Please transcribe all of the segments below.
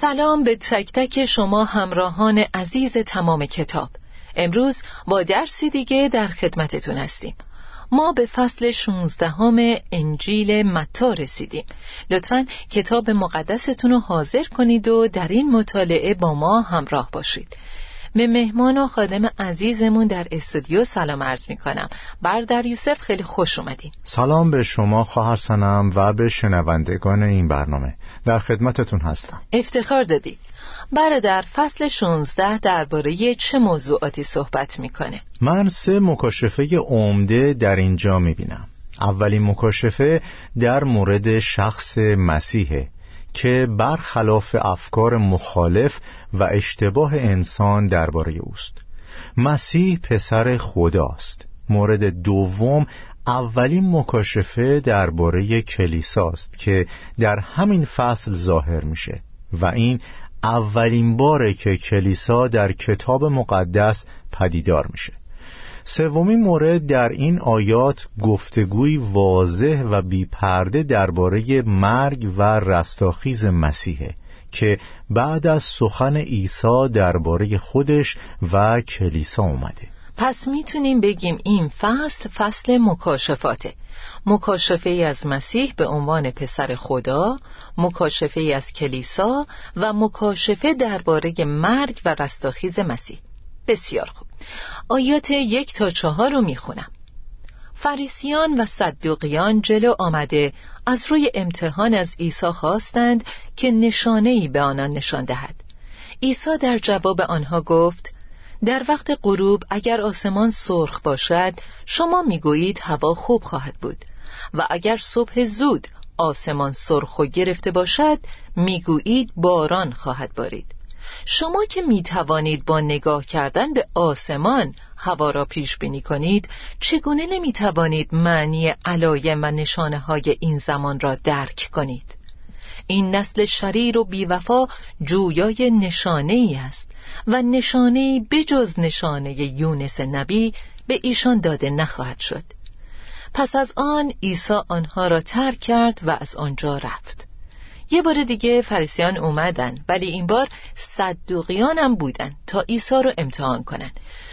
سلام به تک تک شما همراهان عزیز تمام کتاب. امروز با درسی دیگه در خدمتتون هستیم. ما به فصل 16 انجیل متا رسیدیم. لطفا کتاب مقدستون رو حاضر کنید و در این مطالعه با ما همراه باشید. به مهمان و خادم عزیزمون در استودیو سلام عرض می کنم بردر یوسف خیلی خوش اومدیم سلام به شما خواهر سنم و به شنوندگان این برنامه. در خدمتتون هستم. افتخار دادید برادر فصل 16 درباره چه موضوعاتی صحبت می‌کنه؟ من سه مکاشفه عمده در اینجا می‌بینم. اولین مکاشفه در مورد شخص مسیحه که برخلاف افکار مخالف و اشتباه انسان درباره اوست. مسیح پسر خداست. مورد دوم اولین مکاشفه درباره کلیساست که در همین فصل ظاهر میشه و این اولین باره که کلیسا در کتاب مقدس پدیدار میشه. سومین مورد در این آیات گفتگوی واضح و بیپرده درباره مرگ و رستاخیز مسیحه. که بعد از سخن عیسی درباره خودش و کلیسا اومده. پس می‌تونیم بگیم این فصل فصل مکاشفاته. مکاشفه از مسیح به عنوان پسر خدا مکاشفه از کلیسا و مکاشفه درباره مرگ و رستاخیز مسیح. بسیار خوب. آیات یک تا چهار رو می‌خونم. فریسیان و صدوقیان جلو آمده. از روی امتحان از عیسی خواستند که نشانه ای به آنان نشان دهد. عیسی در جواب آنها گفت در وقت غروب اگر آسمان سرخ باشد شما می‌گویید هوا خوب خواهد بود. و اگر صبح زود آسمان سرخ و گرفته باشد می‌گویید باران خواهد بارید. شما که می توانید با نگاه کردن به آسمان هوا را پیش بینی کنید چگونه نمی توانید معنی علایم و نشانه های این زمان را درک کنید؟ این نسل شریر و بیوفا جویای نشانه ای است و نشانه بجز نشانه یونس نبی به ایشان داده نخواهد شد. پس از آن عیسی آنها را ترک کرد و از آنجا رفت. یه بار دیگه فریسیان اومدن ولی این بار صدوقیان هم بودن تا عیسی رو امتحان کنن.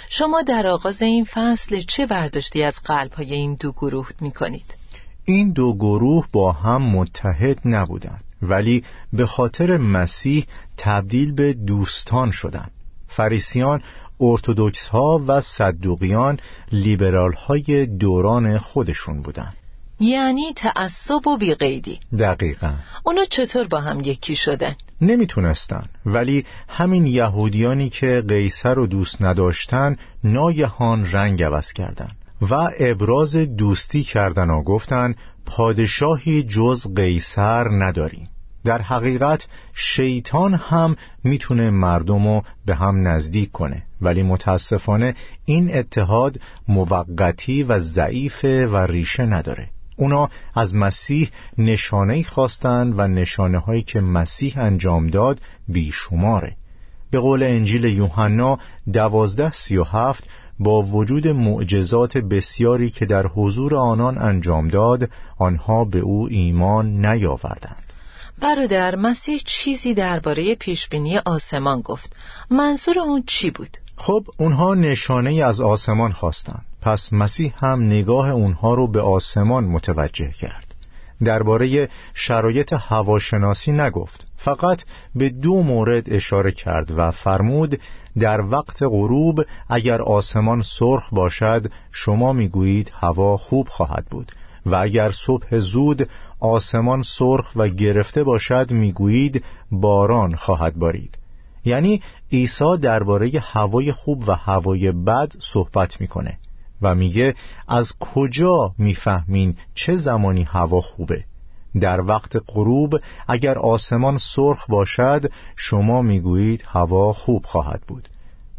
شما در آغاز این فصل چه برداشتی از قلب های این دو گروه می کنید؟ این دو گروه با هم متحد نبودند ولی به خاطر مسیح تبدیل به دوستان شدند. فریسیان ارتودکس ها و صدوقیان لیبرال های دوران خودشون بودند. یعنی تعصب و بیقیدی. دقیقا. اونا چطور با هم یکی شدن؟ نمی‌تونستن. ولی همین یهودیانی که قیصر رو دوست نداشتن ناگهان رنگ عوض کردن و ابراز دوستی کردن و گفتن پادشاهی جز قیصر نداریم. در حقیقت شیطان هم می‌تونه مردم رو به هم نزدیک کنه. ولی متاسفانه این اتحاد موقتی و ضعیف و ریشه نداره. اونا از مسیح نشانه خواستند و نشانه هایی که مسیح انجام داد بیشماره. به قول انجیل یوحنا دوازده سی و هفت با وجود معجزات بسیاری که در حضور آنان انجام داد آنها به او ایمان نیاوردند. برادر مسیح چیزی درباره پیشبینی آسمان گفت. منظور اون چی بود؟ خب اونها نشانه از آسمان خواستند. پس مسیح هم نگاه اونها رو به آسمان متوجه کرد. درباره شرایط هواشناسی نگفت فقط به دو مورد اشاره کرد و فرمود در وقت غروب اگر آسمان سرخ باشد شما می‌گویید هوا خوب خواهد بود و اگر صبح زود آسمان سرخ و گرفته باشد می‌گویید باران خواهد بارید. یعنی عیسی درباره هوای خوب و هوای بد صحبت می‌کنه. و میگه از کجا می‌فهمین چه زمانی هوا خوبه؟ در وقت غروب اگر آسمان سرخ باشد شما می‌گویید هوا خوب خواهد بود.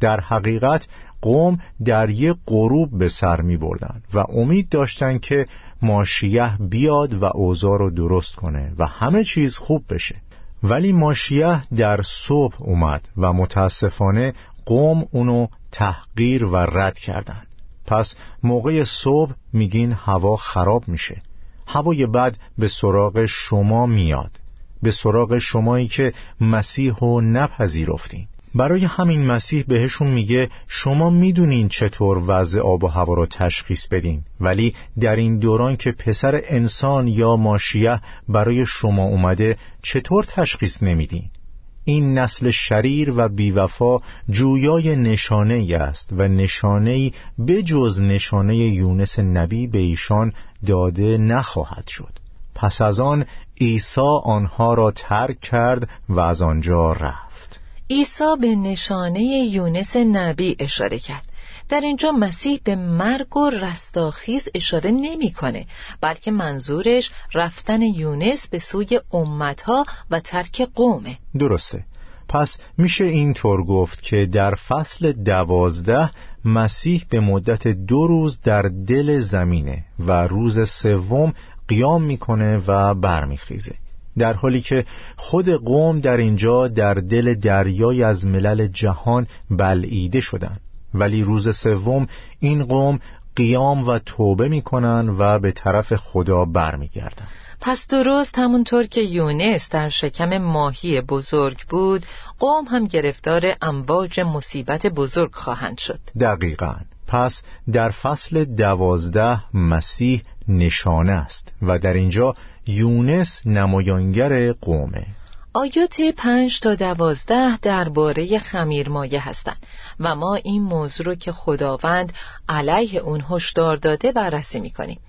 در حقیقت قوم در یک غروب به سر می بردن و امید داشتند که ماشیه بیاد و اوضاع رو درست کنه و همه چیز خوب بشه. ولی ماشیه در صبح اومد و متاسفانه قوم اونو تحقیر و رد کردن. پس موقع صبح میگین هوا خراب میشه. هوای بد به سراغ شما میاد. به سراغ شمایی که مسیح رو نپذیرفتین. برای همین مسیح بهشون میگه شما می‌دونین چطور وضع آب و هوا رو تشخیص بدین. ولی در این دوران که پسر انسان یا ماشیه برای شما اومده چطور تشخیص نمیدین؟ این نسل شریر و بیوفا جویای نشانه ای است و نشانه ای بجز نشانه یونس نبی به ایشان داده نخواهد شد. پس از آن عیسی آنها را ترک کرد و از آنجا رفت. عیسی به نشانه یونس نبی اشاره کرد. در اینجا مسیح به مرگ و رستاخیز اشاره نمی‌کنه بلکه منظورش رفتن یونس به سوی امتها و ترک قومه. درسته. پس میشه اینطور گفت که در فصل دوازده مسیح به مدت دو روز در دل زمینه و روز سوم قیام می‌کنه و برمیخیزه. در حالی که خود قوم در اینجا در دل دریای از ملل جهان بلعیده شدند ولی روز سوم این قوم قیام و توبه می‌کنن و به طرف خدا برمیگردن. پس درست همونطور که یونس در شکم ماهی بزرگ بود قوم هم گرفتار امواج مصیبت بزرگ خواهند شد. دقیقا. پس در فصل دوازده مسیح نشانه است و در اینجا یونس نمایانگر قومه. آیات پنج تا دوازده درباره خمیرمایه هستند. و ما این موضوع رو که خداوند علیه اون هشدار داده بررسی می‌کنیم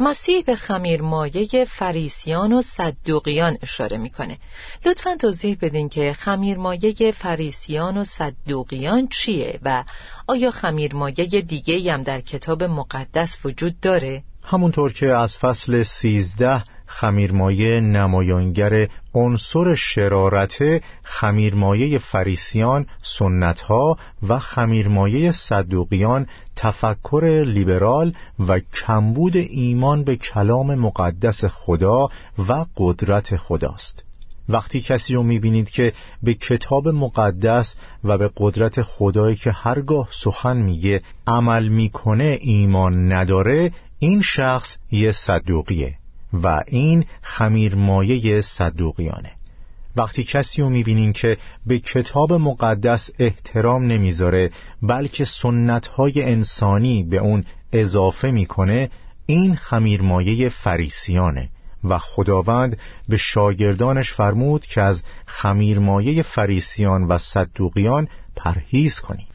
مسیح به خمیرمایه فریسیان و صدوقیان اشاره می‌کنه لطفا توضیح بدین که خمیرمایه فریسیان و صدوقیان چیه و آیا خمیرمایه دیگه هم در کتاب مقدس وجود داره؟ همونطور که از فصل سیزده خمیرمایه نمایانگر عنصر شرارت خمیرمایه فریسیان سنتها و خمیرمایه صدوقیان تفکر لیبرال و کمبود ایمان به کلام مقدس خدا و قدرت خداست. وقتی کسی رو می‌بینید که به کتاب مقدس و به قدرت خدایی که هرگاه سخن میگه عمل می‌کنه ایمان نداره این شخص یه صدوقیه. و این خمیرمایه صدوقیانه وقتی کسی رو می‌بینین که به کتاب مقدس احترام نمی‌ذاره بلکه سنتهای انسانی به اون اضافه می‌کنه این خمیرمایه فریسیانه و خداوند به شاگردانش فرمود که از خمیرمایه فریسیان و صدوقیان پرهیز کنید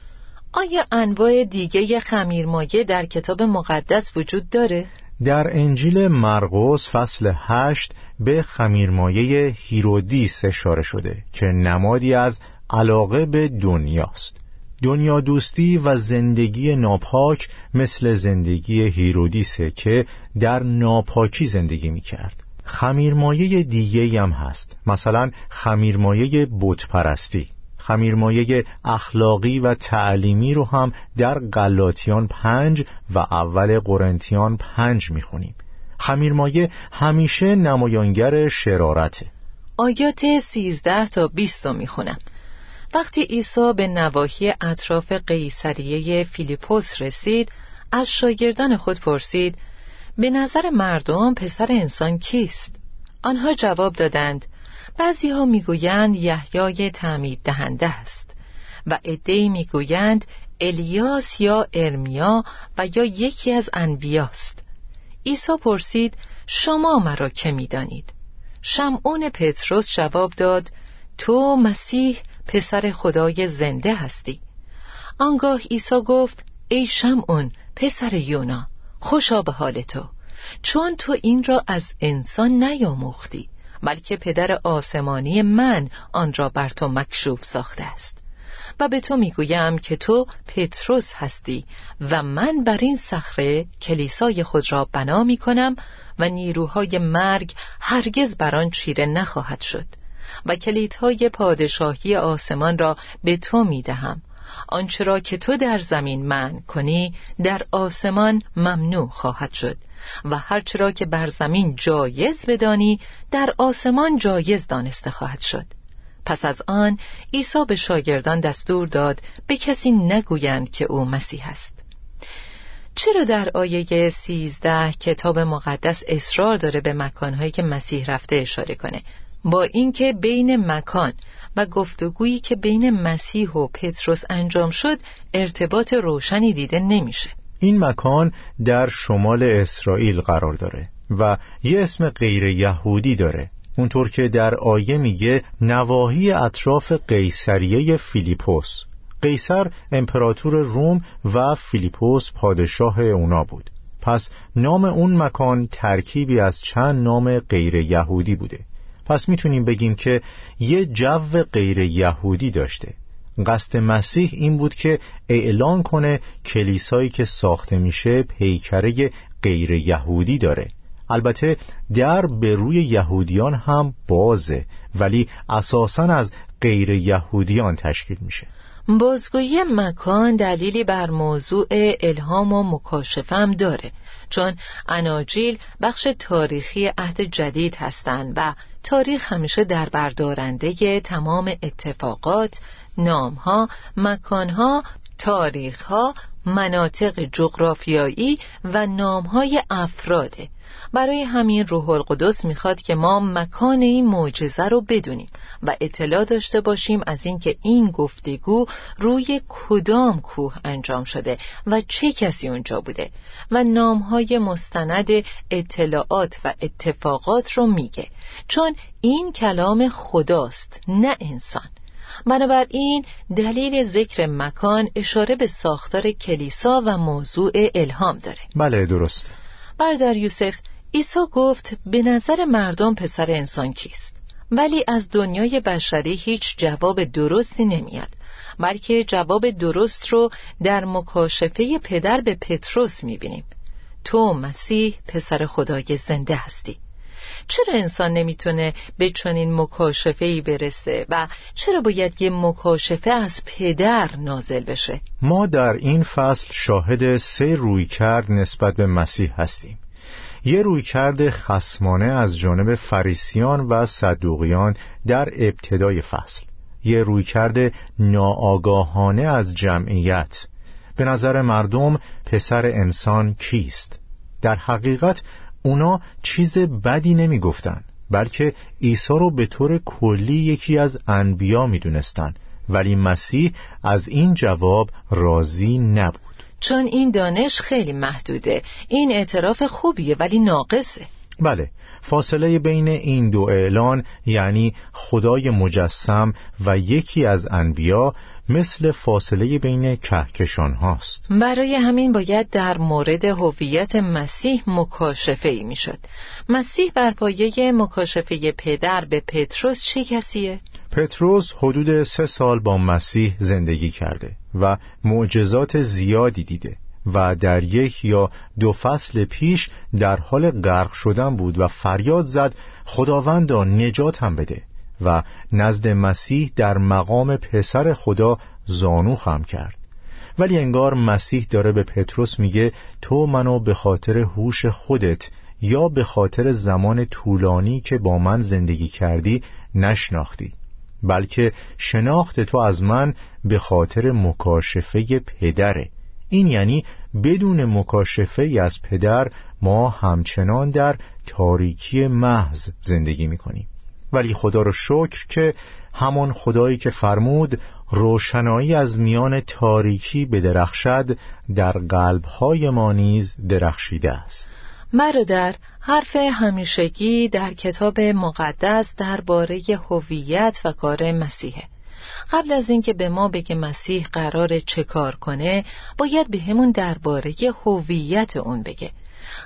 آیا انواع دیگه خمیرمایه در کتاب مقدس وجود داره؟ در انجیل مرقس فصل هشت به خمیرمایه هیرودیس اشاره شده که نمادی از علاقه به دنیاست. دنیا دوستی و زندگی ناپاک مثل زندگی هیرودیسه که در ناپاکی زندگی می کرد خمیرمایه دیگه هم هست. مثلا خمیرمایه بتپرستی. خمیرمایه اخلاقی و تعلیمی رو هم در غلاطیان پنج و اول قرنتیان پنج می‌خونیم. خمیرمایه همیشه نمایانگر شرارته. آیات سیزده تا بیست رو می‌خونم. وقتی عیسی به نواحی اطراف قیصریه فیلیپوس رسید از شاگردان خود پرسید به نظر مردم پسر انسان کیست؟ آنها جواب دادند بعضی ها می‌گویند یحیای تعمید دهنده است و عدهای می‌گویند الیاس یا ارمیا و یا یکی از انبیاست. عیسی پرسید شما مرا که می‌دانید؟ شمعون پتروس جواب داد تو مسیح پسر خدای زنده هستی. آنگاه عیسی گفت ای شمعون پسر یونا خوشا به حال تو چون تو این را از انسان نیاموختی. بلکه پدر آسمانی من آن را بر تو مکشوف ساخته است. و به تو می‌گویم که تو پتروس هستی و من بر این صخره کلیسای خود را بنا می کنم و نیروهای مرگ هرگز بر آن چیره نخواهد شد و کلیدهای پادشاهی آسمان را به تو می دهم آنچه را که تو در زمین من کنی در آسمان ممنوع خواهد شد. و هرچه را که بر زمین جایز بدانی در آسمان جایز دانسته خواهد شد. پس از آن عیسی به شاگردان دستور داد به کسی نگویند که او مسیح است. چرا در آیه سیزده کتاب مقدس اصرار داره به مکانهایی که مسیح رفته اشاره کنه؟ با اینکه بین مکان و گفتگویی که بین مسیح و پتروس انجام شد ارتباط روشنی دیده نمیشه. این مکان در شمال اسرائیل قرار داره و یه اسم غیر یهودی داره. اونطور که در آیه میگه نواحی اطراف قیصریه فیلیپوس. قیصر امپراتور روم و فیلیپوس پادشاه اونا بود. پس نام اون مکان ترکیبی از چند نام غیر یهودی بوده. پس می‌تونیم بگیم که یه جو غیر یهودی داشته. قصد مسیح این بود که اعلان کنه کلیسایی که ساخته میشه پیکره غیر یهودی داره. البته در به روی یهودیان هم بازه ولی اساسا از غیر یهودیان تشکیل میشه. بازگویی مکان دلیلی بر موضوع الهام و مکاشفه هم داره. چون اناجیل بخش تاریخی عهد جدید هستند و تاریخ همیشه در بردارنده تمام اتفاقات، نامها، مکانها، تاریخها، مناطق جغرافیایی و نامهای افراده. برای همین روح القدس می‌خواد که ما مکان این معجزه رو بدونیم و اطلاع داشته باشیم از اینکه این گفتگو روی کدام کوه انجام شده و چه کسی اونجا بوده و نامهای مستند اطلاعات و اتفاقات رو میگه. چون این کلام خداست نه انسان. بنابراین دلیل ذکر مکان اشاره به ساختار کلیسا و موضوع الهام داره. بله درست بردار یوسف عیسی گفت به نظر مردم پسر انسان کیست؟ ولی از دنیای بشری هیچ جواب درستی نمیاد بلکه جواب درست رو در مکاشفه پدر به پتروس می‌بینیم. تو مسیح پسر خدای زنده هستی. چرا انسان نمی‌تونه به چنین مکاشفه ای برسه و چرا باید یه مکاشفه از پدر نازل بشه؟ ما در این فصل شاهد سه روی کرد نسبت به مسیح هستیم. یه رویکرد خسمانه از جانب فریسیان و صدوقیان در ابتدای فصل. یه رویکرد ناآگاهانه از جمعیت. به نظر مردم پسر انسان کیست؟ در حقیقت اونا چیز بدی نمی گفتن بلکه عیسی رو به طور کلی یکی از انبیا می دونستن ولی مسیح از این جواب راضی نبود. چون این دانش خیلی محدوده. این اعتراف خوبیه ولی ناقصه. بله فاصله بین این دو اعلان یعنی خدای مجسم و یکی از انبیا مثل فاصله بین کهکشان هاست. برای همین باید در مورد هویت مسیح مکاشفه ای می شد مسیح بر پایه مکاشفه پدر به پتروس چه کسیه؟ پتروس حدود سه سال با مسیح زندگی کرده و معجزات زیادی دیده و در یک یا دو فصل پیش در حال غرق شدن بود و فریاد زد خداوندا نجات هم بده. و نزد مسیح در مقام پسر خدا زانو خم کرد. ولی انگار مسیح داره به پتروس میگه تو منو به خاطر هوش خودت یا به خاطر زمان طولانی که با من زندگی کردی نشناختی بلکه شناخت تو از من به خاطر مکاشفه پدره. این یعنی بدون مکاشفه از پدر ما همچنان در تاریکی محض زندگی می‌کنیم. ولی خدا رو شکر که همان خدایی که فرمود روشنایی از میان تاریکی بدرخشد در قلبهای ما نیز درخشیده است. برادر حرف همیشگی در کتاب مقدس درباره هویت و کار مسیحه. قبل از اینکه به ما بگه مسیح قرار چه کار کنه باید به همون درباره هویت اون بگه.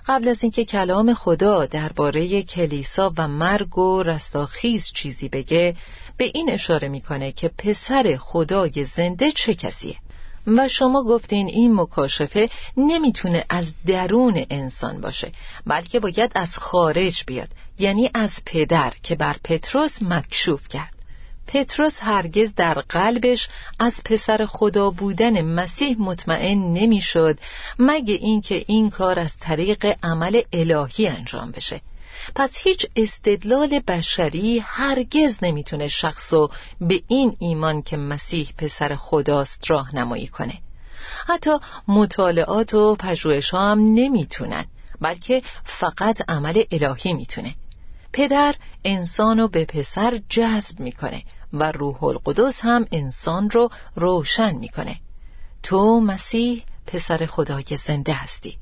قبل از اینکه کلام خدا درباره کلیسا و مرگ و رستاخیز چیزی بگه به این اشاره می‌کنه که پسر خدای زنده چه کسیه؟ و شما گفتین این مکاشفه نمی‌تونه از درون انسان باشه بلکه باید از خارج بیاد یعنی از پدر که بر پتروس مکشوف کرد. پتروس هرگز در قلبش از پسر خدا بودن مسیح مطمئن نمی‌شد مگه اینکه این کار از طریق عمل الهی انجام بشه. پس هیچ استدلال بشری هرگز نمی‌تونه شخصو به این ایمان که مسیح پسر خداست راهنمایی کنه. حتی مطالعات و پژوهش هم نمی‌تونن بلکه فقط عمل الهی می‌تونه. پدر انسانو به پسر جذب می‌کنه. و روح القدس هم انسان رو روشن می‌کنه. تو مسیح پسر خدای زنده هستی.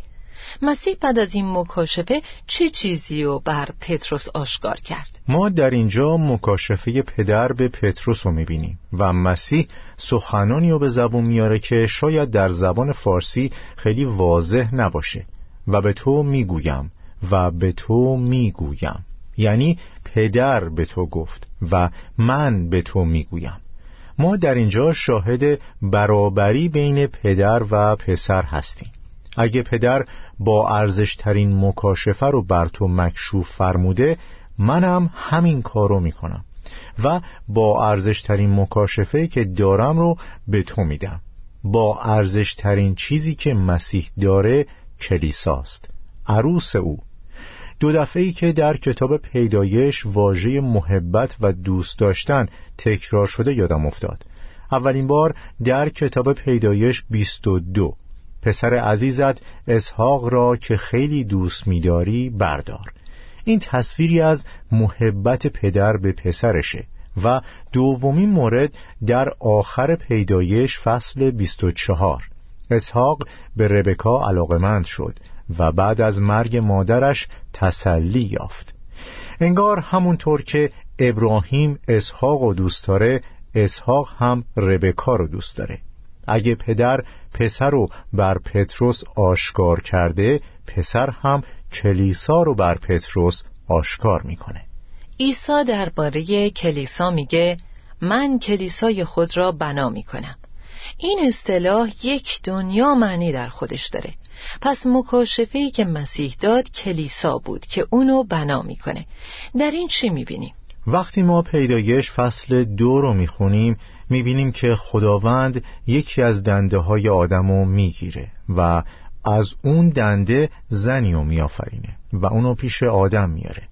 مسیح بعد از این مکاشفه چه چیزی رو بر پتروس آشکار کرد؟ ما در اینجا مکاشفه پدر به پتروس رو می‌بینیم و مسیح سخنانی رو به زبون میاره که شاید در زبان فارسی خیلی واضح نباشه و به تو می‌گویم و به تو می‌گویم. یعنی پدر به تو گفت و من به تو می‌گویم. ما در اینجا شاهد برابری بین پدر و پسر هستیم. اگه پدر با ارزشترین مکاشفه رو بر تو مکشوف فرموده منم همین کارو می‌کنم و با ارزشترین مکاشفه که دارم رو به تو میدم. با ارزشترین چیزی که مسیح داره کلیساست. عروس او. دو دفعه ای که در کتاب پیدایش واژه محبت و دوست داشتن تکرار شده یادم افتاد. اولین بار در کتاب پیدایش 22 پسر عزیزت اسحاق را که خیلی دوست میداری بردار. این تصویری از محبت پدر به پسرشه و دومین مورد در آخر پیدایش فصل 24 اسحاق به ربکا علاقمند شد و بعد از مرگ مادرش تسلی یافت. انگار همونطور که ابراهیم اسحاق رو دوست داره اسحاق هم ربکا رو دوست داره. اگه پدر پسر رو بر پتروس آشکار کرده پسر هم کلیسا رو بر پتروس آشکار می‌کنه. عیسی درباره کلیسا میگه من کلیسای خود را بنا می‌کنم. این اصطلاح یک دنیا معنی در خودش داره. پس مکاشفه که مسیح داد کلیسا بود که اونو بنا می‌کنه. در این چی می‌بینیم؟ وقتی ما پیدایش فصل دو رو می‌خونیم می‌بینیم که خداوند یکی از دنده های آدمو می‌گیره و از اون دنده زنی رو میآفرینه و اونو پیش آدم میاره.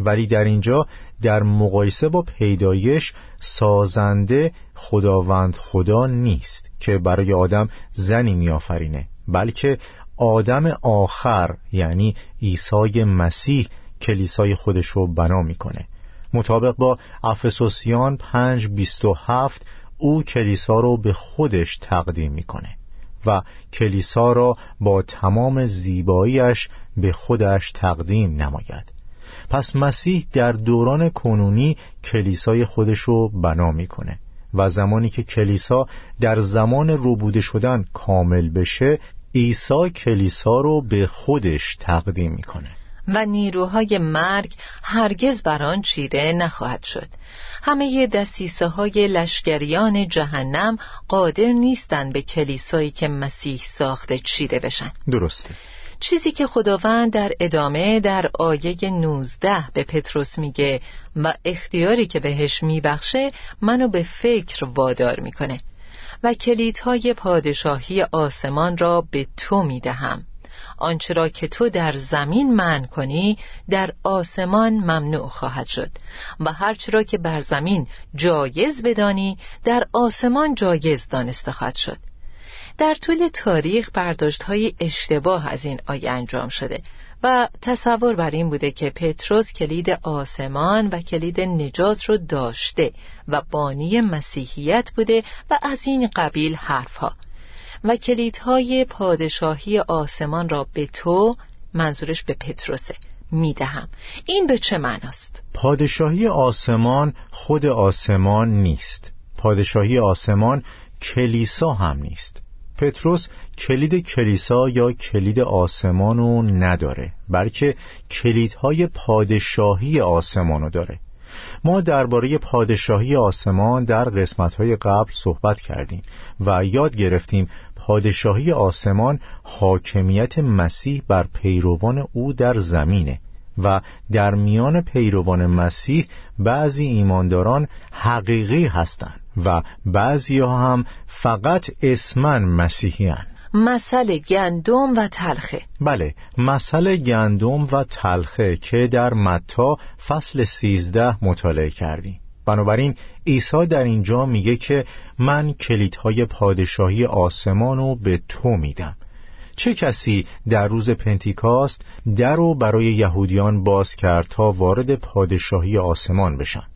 ولی در اینجا در مقایسه با پیدایش سازنده خداوند خدا نیست که برای آدم زنی میآفرینه بلکه آدم آخر یعنی عیسی مسیح کلیسای خودش رو بنا می‌کنه. مطابق با افسوسیان 5:27 او کلیسا رو به خودش تقدیم می‌کنه و کلیسا را با تمام زیباییش به خودش تقدیم نماید. پس مسیح در دوران کنونی کلیسای خودش رو بنا می‌کنه و زمانی که کلیسا در زمان روبوده شدن کامل بشه عیسی کلیسا رو به خودش تقدیم می‌کنه. و نیروهای مرگ هرگز بر آن چیره نخواهد شد. همه دستیسه های لشکریان جهنم قادر نیستند به کلیسایی که مسیح ساخته چیره بشن. درسته. چیزی که خداوند در ادامه در آیه 19 به پتروس میگه و اختیاری که بهش میبخشه منو به فکر وادار می‌کنه و کلیدهای پادشاهی آسمان را به تو می‌دهم. آنچه را که تو در زمین من کنی در آسمان ممنوع خواهد شد و هرچه را که بر زمین جایز بدانی در آسمان جایز دانسته خواهد شد. در طول تاریخ برداشت های اشتباه از این آیه انجام شده و تصور بر این بوده که پتروس کلید آسمان و کلید نجات رو داشته و بانی مسیحیت بوده و از این قبیل حرفها. و کلیدهای پادشاهی آسمان را به تو منظورش به پتروسه می‌دهم. این به چه معناست؟ پادشاهی آسمان خود آسمان نیست. پادشاهی آسمان کلیسا هم نیست. پتروس کلید کلیسا یا کلید آسمانو نداره بلکه کلیدهای پادشاهی آسمانو داره. ما درباره پادشاهی آسمان در قسمتهای قبل صحبت کردیم و یاد گرفتیم پادشاهی آسمان حاکمیت مسیح بر پیروان او در زمینه و در میان پیروان مسیح بعضی ایمانداران حقیقی هستند. و بعضی ها هم فقط اسمن مسیحی هن. مسئله گندم و تلخه. بله مسئله گندم و تلخه که در متا فصل سیزده مطالعه کردیم. بنابراین عیسی در اینجا میگه که من کلیدهای پادشاهی آسمانو به تو میدم. چه کسی در روز پنتیکاست در رو برای یهودیان باز کرد تا وارد پادشاهی آسمان بشن؟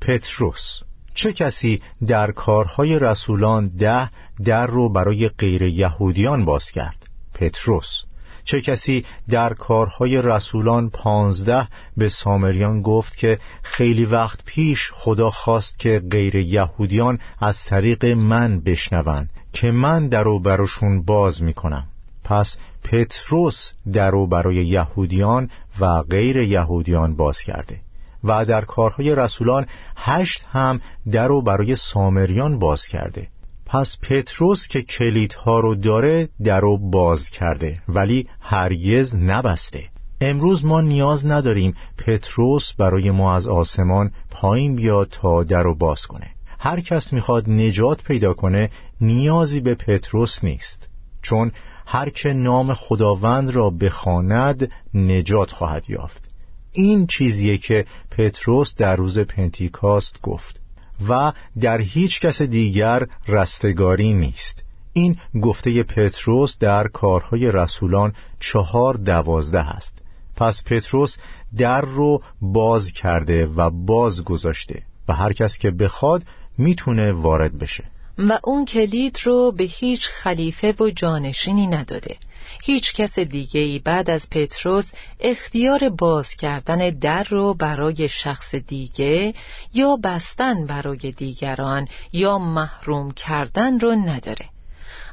پتروس. چه کسی در کارهای رسولان ده در رو برای غیر یهودیان باز کرد؟ پتروس. چه کسی در کارهای رسولان پانزده به سامریان گفت که خیلی وقت پیش خدا خواست که غیر یهودیان از طریق من بشنوند که من در رو براشون باز می‌کنم. پس پتروس در رو برای یهودیان و غیر یهودیان باز کرده. و در کارهای رسولان هشت هم در رو برای سامریان باز کرده. پس پتروس که کلیدها رو داره در رو باز کرده ولی هرگز نبسته. امروز ما نیاز نداریم پتروس برای ما از آسمان پایین بیاد تا در رو باز کنه. هر کس می‌خواد نجات پیدا کنه نیازی به پتروس نیست. چون هر که نام خداوند را بخواند نجات خواهد یافت. این چیزیه که پتروس در روز پنتیکاست گفت و در هیچ کس دیگر رستگاری نیست. این گفته پتروس در کارهای رسولان چهار دوازده است. پس پتروس در رو باز کرده و باز گذاشته و هر کس که بخواد می‌تونه وارد بشه. و اون کلید رو به هیچ خلیفه و جانشینی نداده. هیچ کس دیگه ای بعد از پتروس اختیار باز کردن در رو برای شخص دیگه یا بستن برای دیگران یا محروم کردن رو نداره.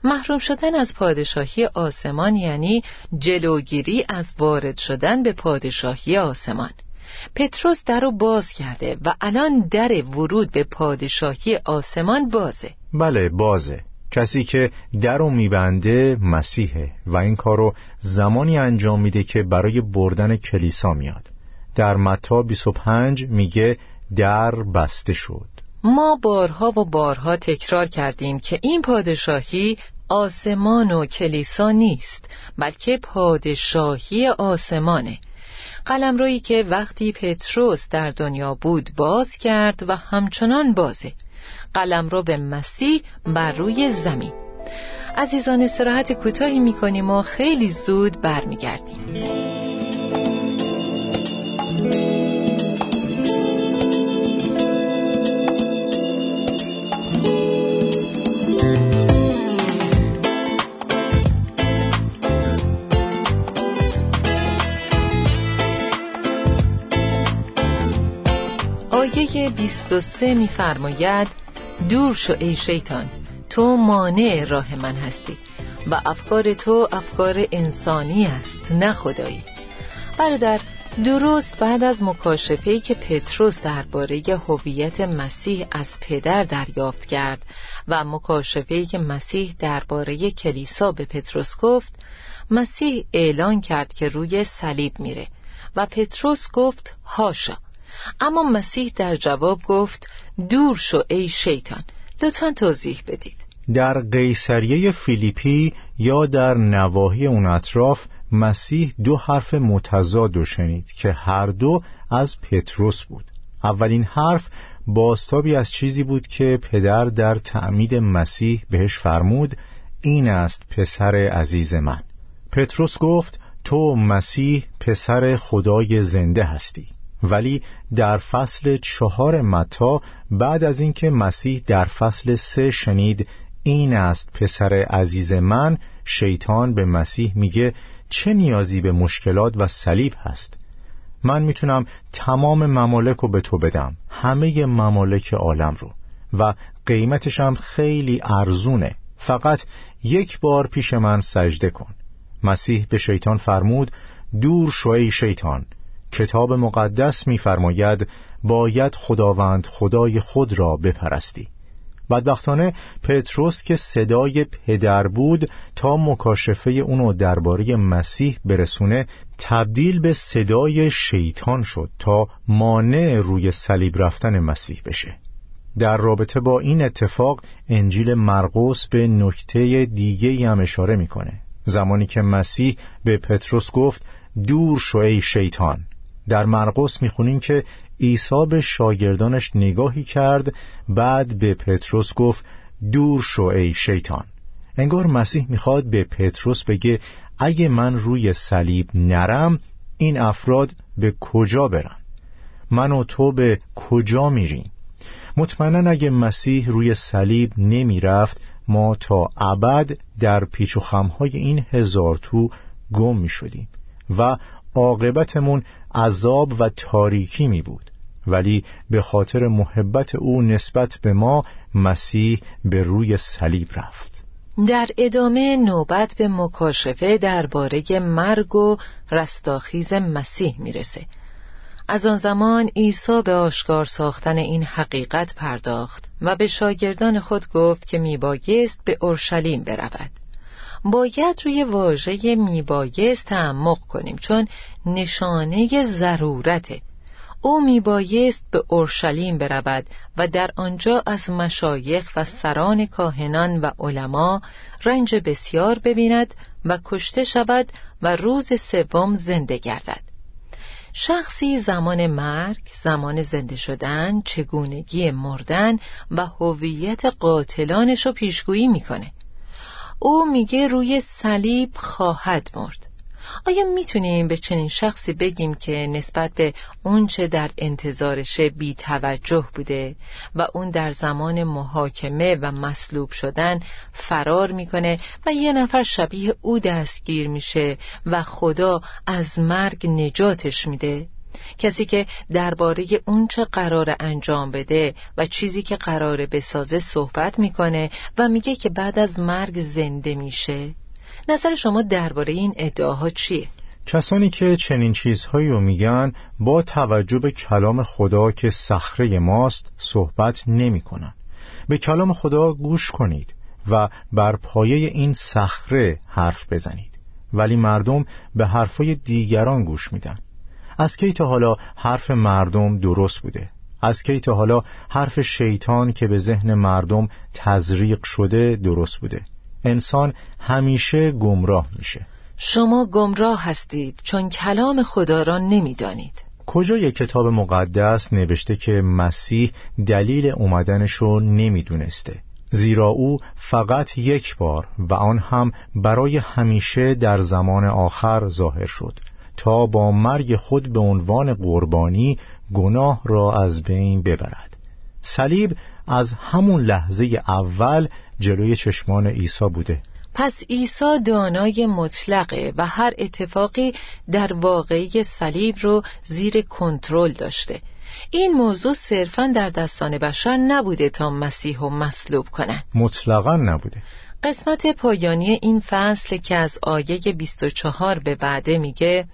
محروم شدن از پادشاهی آسمان یعنی جلوگیری از وارد شدن به پادشاهی آسمان. پتروس در رو باز کرده و الان در ورود به پادشاهی آسمان بازه. بله بازه. کسی که در رو میبنده مسیحه و این کارو زمانی انجام میده که برای بردن کلیسا میاد. در متا 25 میگه در بسته شد. ما بارها و بارها تکرار کردیم که این پادشاهی آسمان و کلیسا نیست بلکه پادشاهی آسمانه. قلمرویی که وقتی پتروس در دنیا بود باز کرد و همچنان بازه. قلم رو به مسیح بر روی زمین. عزیزان استراحت کوتاهی می‌کنیم و خیلی زود برمیگردیم. آیه 23 میفرماید دور شو ای شیطان تو مانع راه من هستی و افکار تو افکار انسانی است نه خدایی. برادر درست بعد از مکاشفه‌ای که پتروس درباره هویت مسیح از پدر دریافت کرد و مکاشفه‌ای که مسیح درباره کلیسا به پتروس گفت مسیح اعلان کرد که روی صلیب میره و پتروس گفت هاشا. اما مسیح در جواب گفت دور شو ای شیطان. لطفا توضیح بدید. در قیصریه فیلیپی یا در نواحی اون اطراف مسیح دو حرف متضاد و شنید که هر دو از پتروس بود. اولین حرف باستابی از چیزی بود که پدر در تعمید مسیح بهش فرمود این است پسر عزیز من. پتروس گفت تو مسیح پسر خدای زنده هستی. ولی در فصل چهار متا بعد از اینکه مسیح در فصل سه شنید این است پسر عزیز من شیطان به مسیح میگه چه نیازی به مشکلات و صلیب هست؟ من می‌تونم تمام ممالک رو به تو بدم همه ممالک عالم رو. و قیمتش هم خیلی ارزونه. فقط یک بار پیش من سجده کن. مسیح به شیطان فرمود دور شوی شیطان. کتاب مقدس میفرماید باید خداوند خدای خود را بپرستی. بدبختانه پتروس که صدای پدر بود تا مکاشفه اونو درباره مسیح برسونه تبدیل به صدای شیطان شد تا مانع روی صلیب رفتن مسیح بشه. در رابطه با این اتفاق انجیل مرقس به نکته دیگه هم اشاره می‌کنه. زمانی که مسیح به پتروس گفت دور شو ای شیطان. در مرقس می‌خونیم که عیسی به شاگردانش نگاهی کرد بعد به پتروس گفت دور شو ای شیطان. انگار مسیح می‌خواد به پتروس بگه اگه من روی صلیب نرم این افراد به کجا برن؟ من و تو به کجا میریم؟ مطمئنا اگه مسیح روی صلیب نمی‌رفت ما تا ابد در پیچ و خمهای این هزار تو گم می شدیم و عاقبتمون عذاب و تاریکی می بود. ولی به خاطر محبت او نسبت به ما مسیح به روی صلیب رفت. در ادامه نوبت به مکاشفه درباره مرگ و رستاخیز مسیح می‌رسه از آن زمان عیسی به آشکار ساختن این حقیقت پرداخت و به شاگردان خود گفت که میبایست به اورشلیم برود. باید روی واژه میبایست تعمق کنیم چون نشانه ضرورته. او میبایست به اورشلیم برود و در آنجا از مشایخ و سران کاهنان و علما رنج بسیار ببیند و کشته شود و روز سوم زنده گردد. شخصی زمان مرگ، زمان زنده شدن، چگونگی مردن و هویت قاتلانش رو پیشگویی می‌کنه. او میگه روی صلیب خواهد مرد آیا می‌تونیم به چنین شخصی بگیم که نسبت به اونچه در انتظارشه بی توجه بوده و اون در زمان محاکمه و مصلوب شدن فرار می‌کنه و یه نفر شبیه او دستگیر میشه و خدا از مرگ نجاتش میده؟ کسی که درباره اونچه قرار انجام بده و چیزی که قراره بسازه صحبت می‌کنه و میگه که بعد از مرگ زنده میشه نظر شما درباره این ادعاها چیه؟ کسانی که چنین چیزهایی رو میگن با توجه به کلام خدا که صخره ماست صحبت نمی کنن. به کلام خدا گوش کنید و بر پایه این صخره حرف بزنید ولی مردم به حرفای دیگران گوش میدن از کی تا حالا حرف مردم درست بوده؟ از کی تا حالا حرف شیطان که به ذهن مردم تزریق شده درست بوده؟ انسان همیشه گمراه میشه. شما گمراه هستید چون کلام خدا را نمی‌دانید. کجا یک کتاب مقدس نوشته که مسیح دلیل اومدنش رو نمی‌دونسته؟ زیرا او فقط یک بار و آن هم برای همیشه در زمان آخر ظاهر شد. تا با مرگ خود به عنوان قربانی گناه را از بین ببرد. صلیب از همون لحظه اول جلوی چشمان عیسی بوده. پس عیسی دانای مطلقه و هر اتفاقی در واقعی صلیب رو زیر کنترل داشته. این موضوع صرفا در دستان بشر نبوده تا مسیح و مصلوب کنند مطلقا نبوده. قسمت پایانی این فصل که از آیه 24 به بعده میگه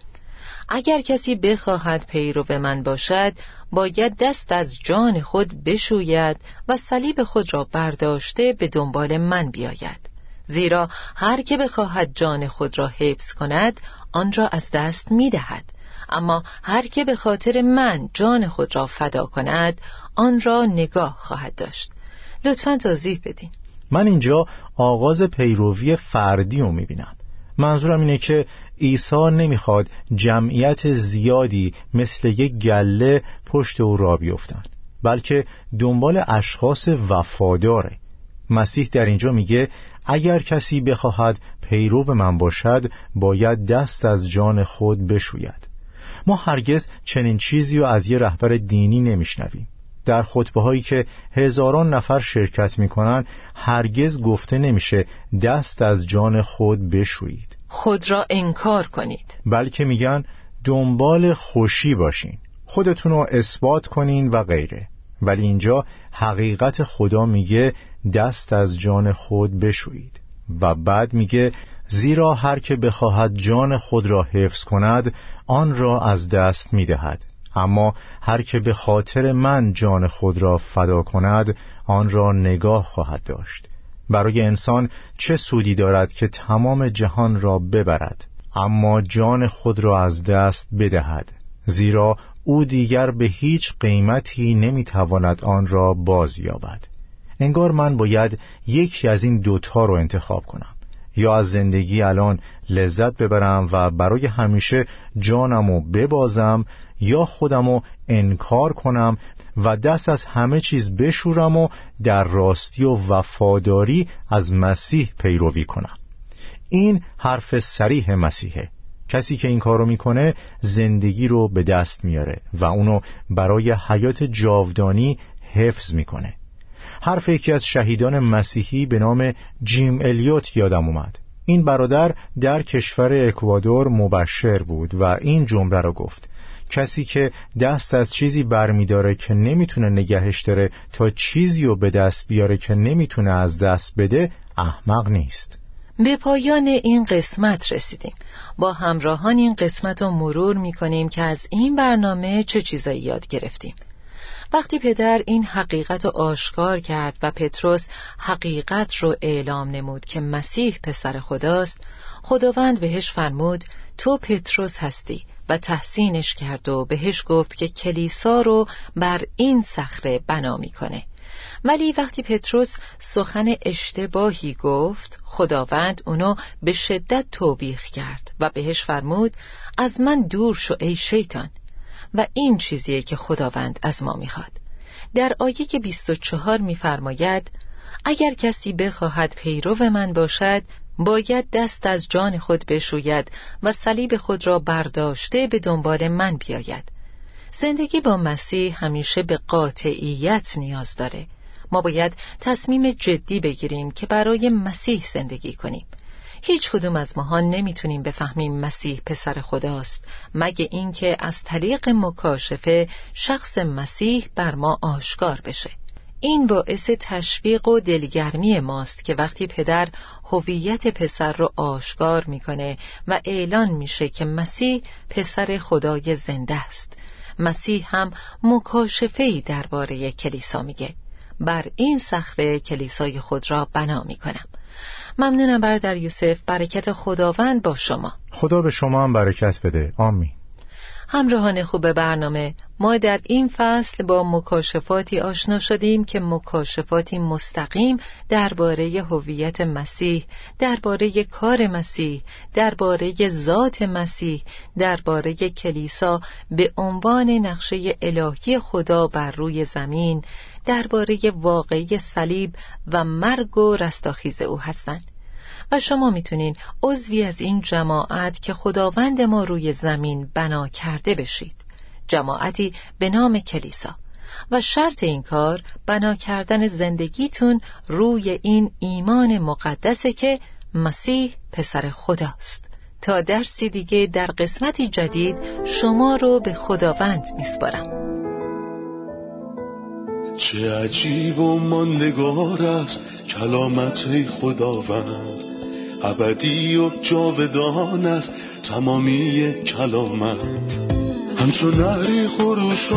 اگر کسی بخواهد پیرو من باشد باید دست از جان خود بشوید و صلیب خود را برداشته به دنبال من بیاید. زیرا هر که بخواهد جان خود را حفظ کند آن را از دست می دهد اما هر که به خاطر من جان خود را فدا کند آن را نگاه خواهد داشت. لطفا توضیح بدین. من اینجا آغاز پیروی فردی رو می‌بینم. منظورم اینه که عیسی نمی‌خواد جمعیت زیادی مثل یک گله پشت او را بیفتن بلکه دنبال اشخاص وفاداره. مسیح در اینجا میگه اگر کسی بخواهد پیرو من باشد باید دست از جان خود بشوید. ما هرگز چنین چیزی رو از یه رهبر دینی نمیشنویم. در خطبه هایی که هزاران نفر شرکت می‌کنن هرگز گفته نمیشه دست از جان خود بشویید. خود را انکار کنید. بلکه میگن دنبال خوشی باشین. خودتون رو اثبات کنین و غیره. ولی اینجا حقیقت خدا میگه دست از جان خود بشویید. و بعد میگه زیرا هر که بخواهد جان خود را حفظ کند آن را از دست می‌دهد. اما هر که به خاطر من جان خود را فدا کند آن را نگاه خواهد داشت. برای انسان چه سودی دارد که تمام جهان را ببرد اما جان خود را از دست بدهد. زیرا او دیگر به هیچ قیمتی نمی‌تواند آن را باز یابد انگار من باید یکی از این دوتا رو انتخاب کنم. یا از زندگی الان لذت ببرم و برای همیشه جانمو ببازم یا خودمو انکار کنم و دست از همه چیز بشورم و در راستی و وفاداری از مسیح پیروی کنم. این حرف سریح مسیحه. کسی که این کارو می‌کنه زندگی رو به دست میاره و اونو برای حیات جاودانی حفظ می‌کنه. حرف یکی از شهیدان مسیحی به نام جیم الیوت یادم اومد. این برادر در کشور اکوادور مبشر بود و این جمله را گفت. کسی که دست از چیزی برمیداره که نمی‌تونه نگهش داره تا چیزی رو به دست بیاره که نمی‌تونه از دست بده احمق نیست. به پایان این قسمت رسیدیم. با همراهان این قسمت رو مرور می‌کنیم که از این برنامه چه چیزایی یاد گرفتیم. وقتی پدر این حقیقت رو آشکار کرد و پتروس حقیقت رو اعلام نمود که مسیح پسر خداست خداوند بهش فرمود تو پتروس هستی و تحسینش کرد و بهش گفت که کلیسا رو بر این صخره بنا می‌کنه. ولی وقتی پتروس سخن اشتباهی گفت خداوند اونو به شدت توبیخ کرد و بهش فرمود از من دور شو ای شیطان. و این چیزیه که خداوند از ما می‌خواد. در آیه که 24 میفرماید اگر کسی بخواهد پیرو من باشد باید دست از جان خود بشوید و صلیب خود را برداشته به دنبال من بیاید. زندگی با مسیح همیشه به قاطعیت نیاز داره. ما باید تصمیم جدی بگیریم که برای مسیح زندگی کنیم. هیچ کدوم از ماها نمی‌تونیم بفهمیم مسیح پسر خداست مگه اینکه از طریق مکاشفه شخص مسیح بر ما آشکار بشه. این باعث تشویق و دلگرمی ماست که وقتی پدر هویت پسر رو آشکار می‌کنه و اعلان میشه که مسیح پسر خدای زنده است. مسیح هم مکاشفه‌ای درباره کلیسا میگه. بر این صخره کلیسای خود را بنا می‌کنم. ممنونم برادر یوسف. برکت خداوند با شما. خدا به شما هم برکت بده. آمین. همراهان خوب برنامه ما در این فصل با مکاشفاتی آشنا شدیم که مکاشفاتی مستقیم درباره هویت مسیح درباره کار مسیح درباره ذات مسیح درباره کلیسا به عنوان نقشه الهی خدا بر روی زمین. درباره واقعی صلیب و مرگ و رستاخیز او هستند. و شما می‌تونین عضوی از این جماعت که خداوند ما روی زمین بنا کرده بشید. جماعتی به نام کلیسا. و شرط این کار بنا کردن زندگیتون روی این ایمان مقدسه که مسیح پسر خداست. تا درسی دیگه در قسمتی جدید شما رو به خداوند میسپارم. چه عجیب و ماندگار است کلامت خداوند. ابدی و جاودان است تمامی کلامت. همچون نهری است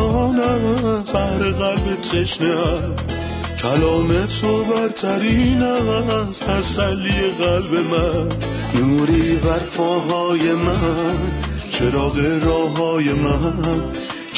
بر قلب تشنه کلام تو برترین است تسلی قلب من. نوری بر پاهای من چراغ راه های من.